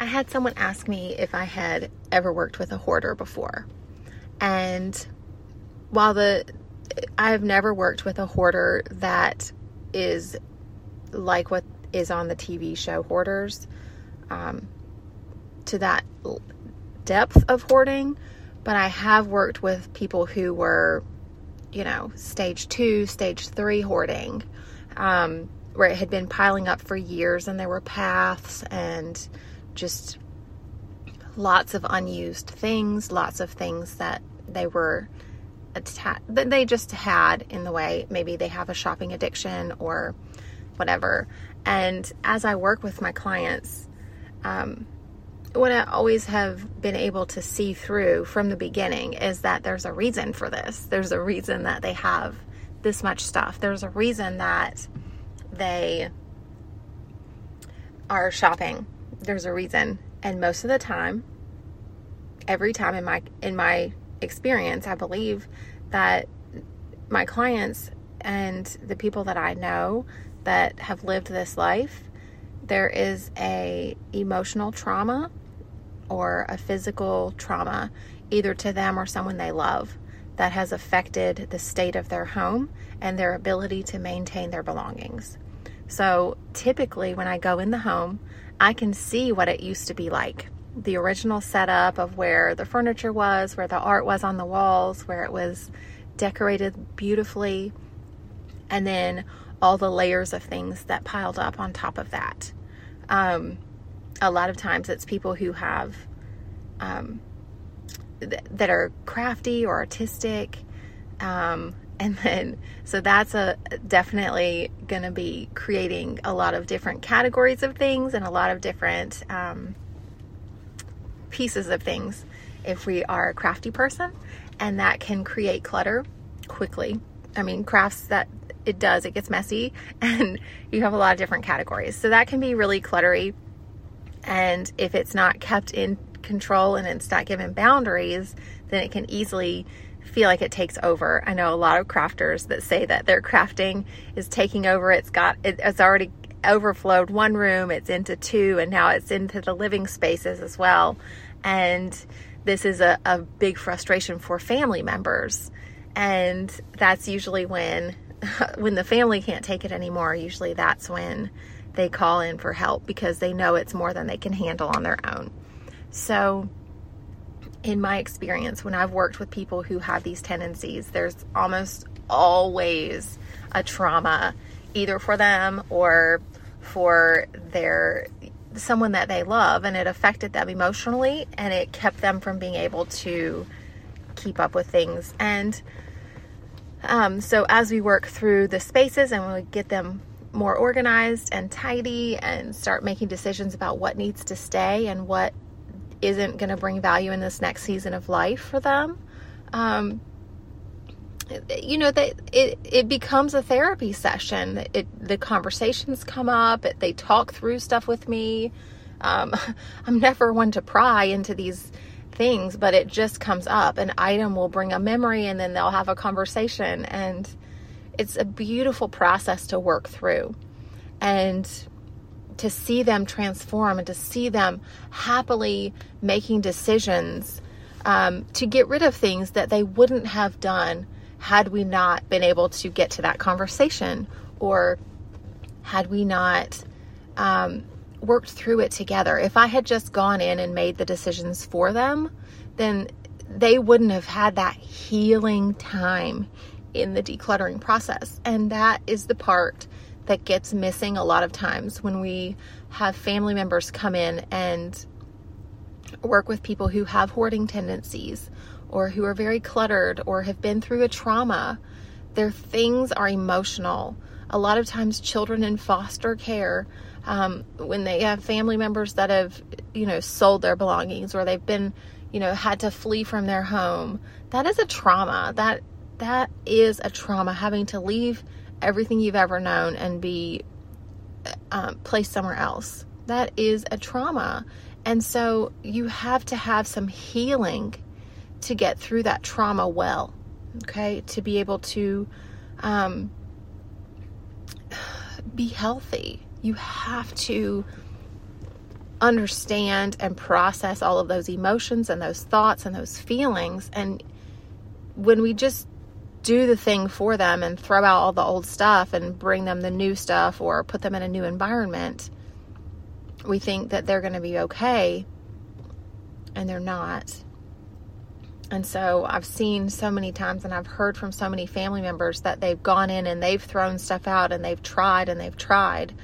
I had someone ask me if I had ever worked with a hoarder before. And while the I've never worked with a hoarder that is like what is on the TV show Hoarders, um, to that depth of hoarding, but I have worked with people who were, you know, stage two, stage three hoarding, um, where it had been piling up for years and there were paths and just lots of unused things, lots of things that they were that they just had in the way. Maybe they have a shopping addiction or whatever. And as I work with my clients, um, what I always have been able to see through from the beginning is that there's a reason for this. There's a reason that they have this much stuff. There's a reason that they are shopping. There's a reason. And most of the time, every time in my in my experience, I believe that my clients and the people that I know that have lived this life, there is a emotional trauma or a physical trauma either to them or someone they love that has affected the state of their home and their ability to maintain their belongings. So, typically when I go in the home, I can see what it used to be like. The original setup of where the furniture was, where the art was on the walls, where it was decorated beautifully, and then all the layers of things that piled up on top of that. Um, a lot of times it's people who have um, th- that are crafty or artistic um, and then so that's a definitely going to be creating a lot of different categories of things and a lot of different um, pieces of things if we are a crafty person. And that can create clutter quickly. I mean crafts that it does it gets messy and you have a lot of different categories. So that can be really cluttery. And if it's not kept in control and it's not given boundaries then it can easily feel like it takes over. I know a lot of crafters that say that their crafting is taking over. It's got it's already overflowed one room it's into two and now it's into the living spaces as well. And this is a, a big frustration for family members. And that's usually when when the family can't take it anymore, usually that's when they call in for help because they know it's more than they can handle on their own. So, in my experience, when I've worked with people who have these tendencies, there's almost always a trauma either for them or for their someone that they love and it affected them emotionally and it kept them from being able to keep up with things. And um, so as we work through the spaces and we get them more organized and tidy and start making decisions about what needs to stay and what isn't going to bring value in this next season of life for them, um, you know that it it becomes a therapy session. It the conversations come up. It, they talk through stuff with me. Um, I'm never one to pry into these things, but it just comes up. An item will bring a memory and then they'll have a conversation. And it's a beautiful process to work through. And to see them transform and to see them happily making decisions um, to get rid of things that they wouldn't have done had we not been able to get to that conversation or had we not um, worked through it together. If I had just gone in and made the decisions for them, then they wouldn't have had that healing time in the decluttering process. And that is the part that gets missing a lot of times when we have family members come in and work with people who have hoarding tendencies or who are very cluttered or have been through a trauma. Their things are emotional. A lot of times, children in foster care um, when they have family members that have, you know, sold their belongings or they've been, you know, had to flee from their home. That is a trauma. That that is a trauma having to leave everything you've ever known and be um, placed somewhere else. That is a trauma. And so you have to have some healing to get through that trauma well, okay? To be able to um, be healthy you have to understand and process all of those emotions and those thoughts and those feelings. And when we just do the thing for them and throw out all the old stuff and bring them the new stuff or put them in a new environment, we think that they're going to be okay and they're not. And so I've seen so many times and I've heard from so many family members that they've gone in and they've thrown stuff out and they've tried and they've tried.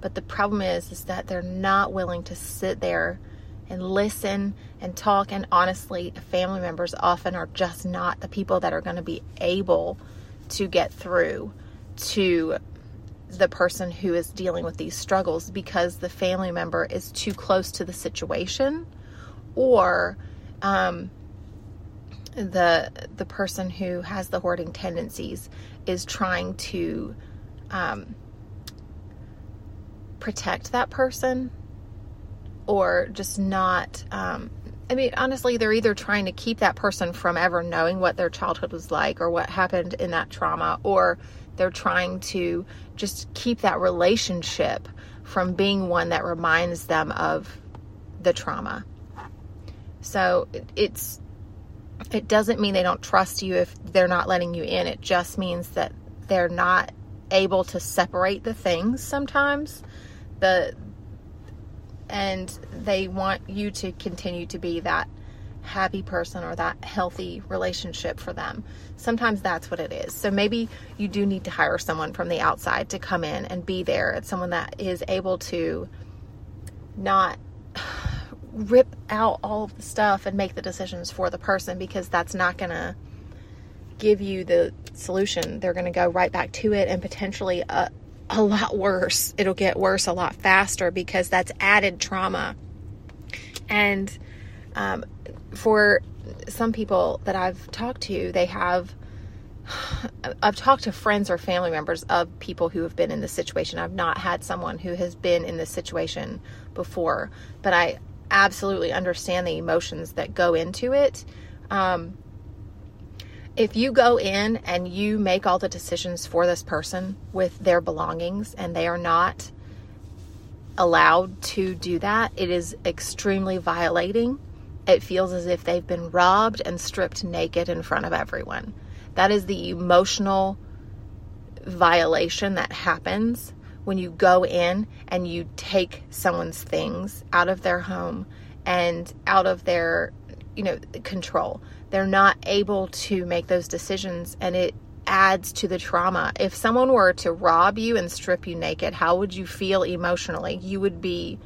But the problem is is that they're not willing to sit there and listen and talk. And honestly, family members often are just not the people that are going to be able to get through to the person who is dealing with these struggles because the family member is too close to the situation or um, the the person who has the hoarding tendencies is trying to um, protect that person or just not um, I mean, honestly, they're either trying to keep that person from ever knowing what their childhood was like or what happened in that trauma, or they're trying to just keep that relationship from being one that reminds them of the trauma. So it's it doesn't mean they don't trust you if they're not letting you in. It just means that they're not able to separate the things sometimes. The and they want you to continue to be that happy person or that healthy relationship for them. Sometimes that's what it is. So maybe you do need to hire someone from the outside to come in and be there. It's someone that is able to not rip out all of the stuff and make the decisions for the person because that's not going to give you the solution. They're going to go right back to it and potentially a, a lot worse. It'll get worse a lot faster because that's added trauma. And um, for some people that I've talked to, they have. I've talked to friends or family members of people who have been in this situation. I've not had someone who has been in this situation before, but I absolutely understand the emotions that go into it. Um, if you go in and you make all the decisions for this person with their belongings and they are not allowed to do that, it is extremely violating. It feels as if they've been robbed and stripped naked in front of everyone. That is the emotional violation that happens when you go in and you take someone's things out of their home and out of their you know control. They're not able to make those decisions and it adds to the trauma. If someone were to rob you and strip you naked how would you feel emotionally? You would be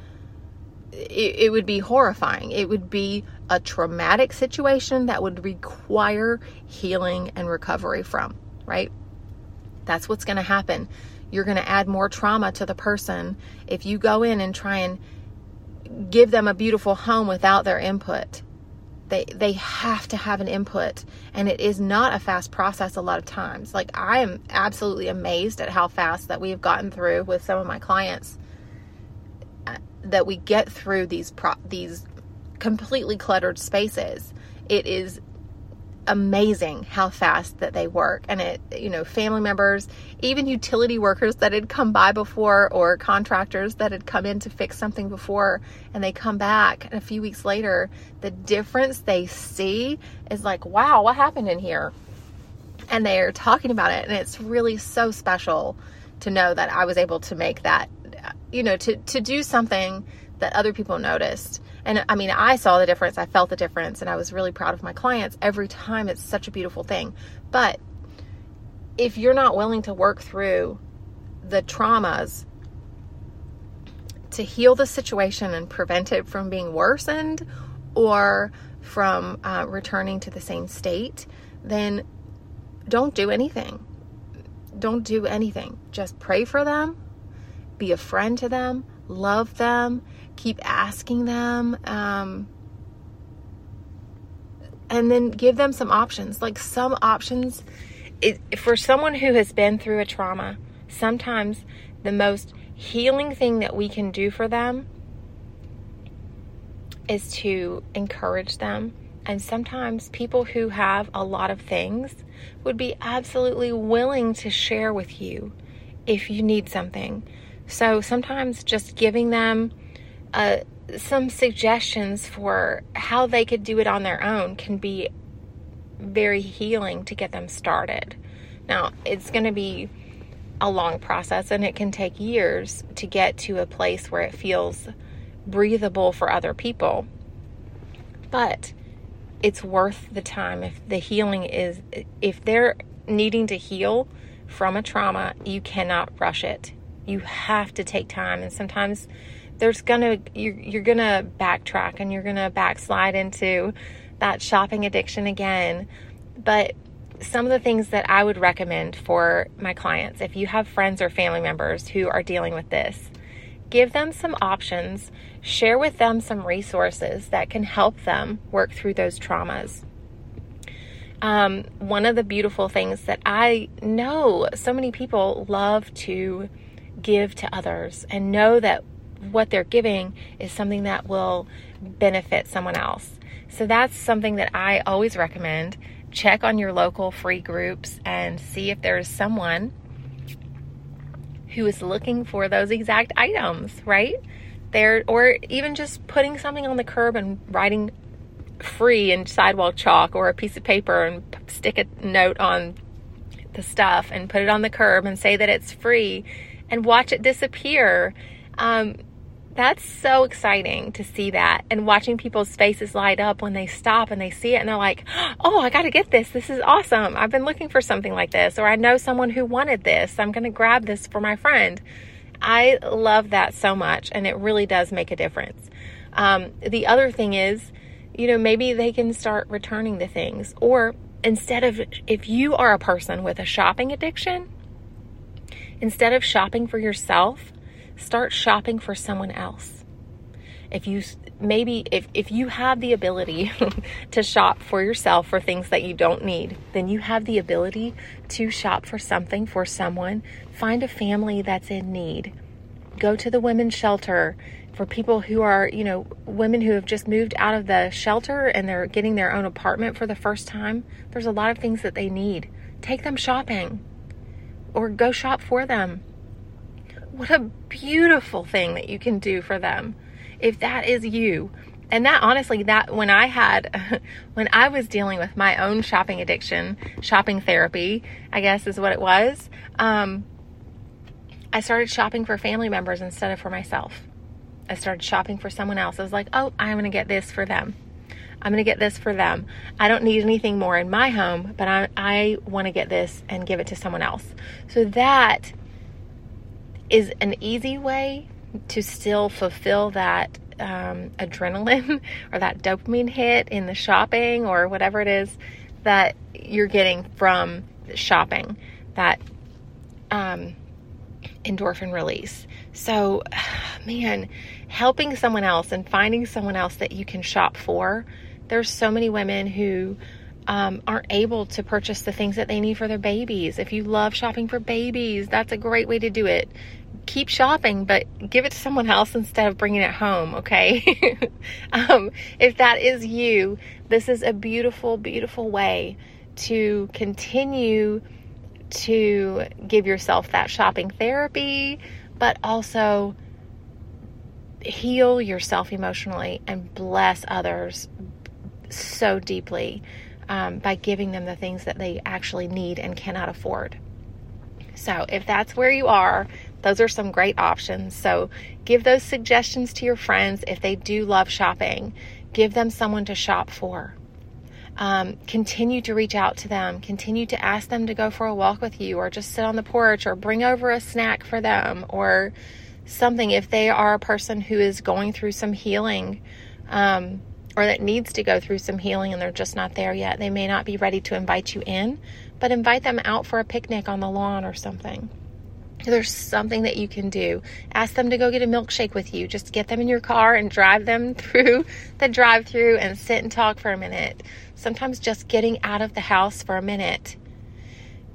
it, it would be horrifying. It would be a traumatic situation that would require healing and recovery from right? That's what's going to happen. You're going to add more trauma to the person. If you go in and try and give them a beautiful home without their input. They they have to have an input and it is not a fast process a lot of times. Like I am absolutely amazed at how fast that we have gotten through with some of my clients uh, that we get through these pro- these completely cluttered spaces. It is amazing how fast that they work. And it you know family members even utility workers that had come by before or contractors that had come in to fix something before and they come back and a few weeks later the difference they see is like wow what happened in here? And they're talking about it and it's really so special to know that I was able to make that you know to to do something that other people noticed and I mean, I saw the difference, I felt the difference, and I was really proud of my clients every time. It's such a beautiful thing. But if you're not willing to work through the traumas to heal the situation and prevent it from being worsened or from uh, returning to the same state, then don't do anything. Don't do anything. Just pray for them, be a friend to them, love them, keep asking them. Um, and then give them some options. Like some options, it, for someone who has been through a trauma, sometimes the most healing thing that we can do for them is to encourage them. And sometimes people who have a lot of things would be absolutely willing to share with you if you need something. So sometimes just giving them a some suggestions for how they could do it on their own can be very healing to get them started. Now, it's going to be a long process and it can take years to get to a place where it feels breathable for other people. But it's worth the time if the healing is if they're needing to heal from a trauma, you cannot rush it. You have to take time and sometimes there's gonna you're, you're gonna backtrack and you're gonna backslide into that shopping addiction again. But some of the things that i would recommend for my clients if you have friends or family members who are dealing with this give them some options share with them some resources that can help them work through those traumas. Um, one of the beautiful things that i know so many people love to give to others and know that what they're giving is something that will benefit someone else. So that's something that I always recommend. Check on your local free groups and see if there's someone who is looking for those exact items, right? There or even just putting something on the curb and writing free in sidewalk chalk or a piece of paper and stick a note on the stuff and put it on the curb and say that it's free and watch it disappear. Um, that's so exciting to see that and watching people's faces light up when they stop and they see it and they're like, oh, I got to get this. This is awesome. I've been looking for something like this, or I know someone who wanted this. I'm going to grab this for my friend. I love that so much and it really does make a difference. Um, the other thing is, you know, maybe they can start returning the things or instead of, if you are a person with a shopping addiction, instead of shopping for yourself, start shopping for someone else. If you maybe if, if you have the ability to shop for yourself for things that you don't need, then you have the ability to shop for something for someone. Find a family that's in need. Go to the women's shelter for people who are, you know, women who have just moved out of the shelter and they're getting their own apartment for the first time. There's a lot of things that they need. Take them shopping or go shop for them what a beautiful thing that you can do for them if that is you. And that honestly, that when I had, when I was dealing with my own shopping addiction, shopping therapy, I guess is what it was, um, I started shopping for family members instead of for myself. I started shopping for someone else. I was like, oh, I'm going to get this for them. I'm going to get this for them. I don't need anything more in my home, but I, I want to get this and give it to someone else. So that is an easy way to still fulfill that um, adrenaline or that dopamine hit in the shopping or whatever it is that you're getting from shopping, that um, endorphin release. So, man, helping someone else and finding someone else that you can shop for. There's so many women who um, aren't able to purchase the things that they need for their babies. If you love shopping for babies, that's a great way to do it keep shopping, but give it to someone else instead of bringing it home, okay? um, if that is you, this is a beautiful, beautiful way to continue to give yourself that shopping therapy, but also heal yourself emotionally and bless others so deeply um, by giving them the things that they actually need and cannot afford. So, if that's where you are, those are some great options. So give those suggestions to your friends if they do love shopping. Give them someone to shop for. Um, continue to reach out to them. Continue to ask them to go for a walk with you or just sit on the porch or bring over a snack for them or something if they are a person who is going through some healing um, or that needs to go through some healing and they're just not there yet. They may not be ready to invite you in, but invite them out for a picnic on the lawn or something there's something that you can do. Ask them to go get a milkshake with you. Just get them in your car and drive them through the drive through and sit and talk for a minute. Sometimes just getting out of the house for a minute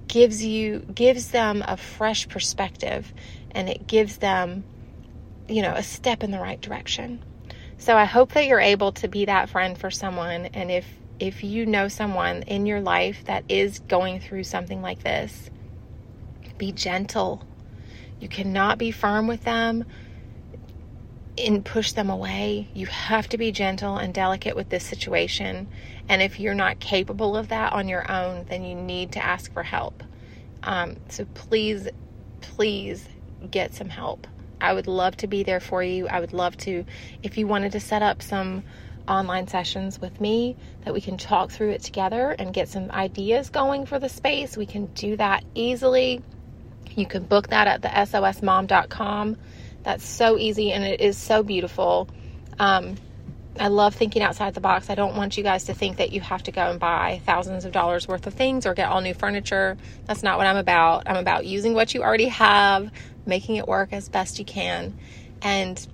gives you gives them a fresh perspective and it gives them you know a step in the right direction. So I hope that you're able to be that friend for someone and if if you know someone in your life that is going through something like this, be gentle you cannot be firm with them. and push them away. You have to be gentle and delicate with this situation. And if you're not capable of that on your own, then you need to ask for help. Um, so please, please get some help. I would love to be there for you. I would love to, if you wanted to set up some online sessions with me that we can talk through it together and get some ideas going for the space, we can do that easily. You can book that at the sosmom.com. That's so easy and it is so beautiful. Um, I love thinking outside the box. I don't want you guys to think that you have to go and buy thousands of dollars worth of things or get all new furniture. That's not what I'm about. I'm about using what you already have, making it work as best you can, and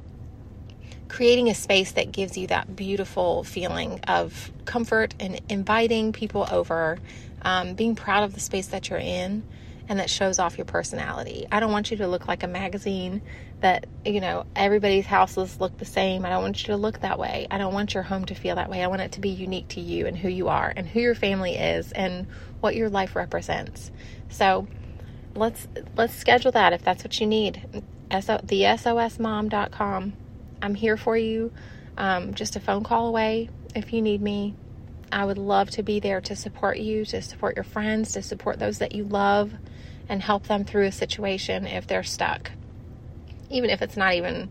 creating a space that gives you that beautiful feeling of comfort and inviting people over, um, being proud of the space that you're in, and that shows off your personality. I don't want you to look like a magazine that, you know, everybody's houses look the same. I don't want you to look that way. I don't want your home to feel that way. I want it to be unique to you and who you are and who your family is and what your life represents. So, let's let's schedule that if that's what you need. So, the SOSmom.com. I'm here for you. Um, just a phone call away if you need me. I would love to be there to support you, to support your friends, to support those that you love and help them through a situation if they're stuck. Even if it's not even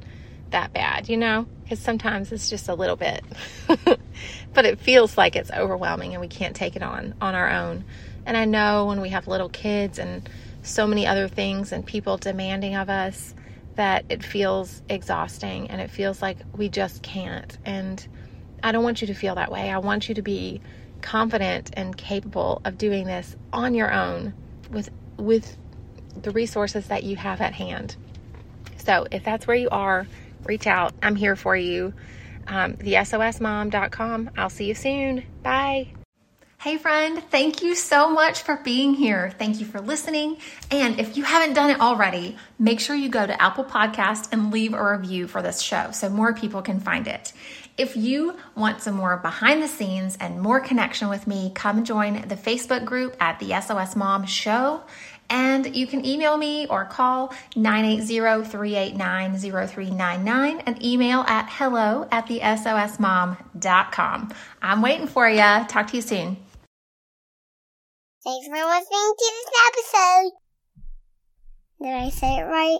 that bad, you know? Because sometimes it's just a little bit. but it feels like it's overwhelming and we can't take it on on our own. And I know when we have little kids and so many other things and people demanding of us that it feels exhausting and it feels like we just can't. And I don't want you to feel that way. I want you to be confident and capable of doing this on your own with with the resources that you have at hand. So if that's where you are, reach out. I'm here for you. Um, thesosmom.com. I'll see you soon. Bye. Hey, friend, thank you so much for being here. Thank you for listening. And if you haven't done it already, make sure you go to Apple Podcast and leave a review for this show so more people can find it. If you want some more behind the scenes and more connection with me, come join the Facebook group at the SOS Mom Show. And you can email me or call 980-389-0399 and email at hello at the SOSmom.com. I'm waiting for you. Talk to you soon. Thanks for listening to this episode. Did I say it right?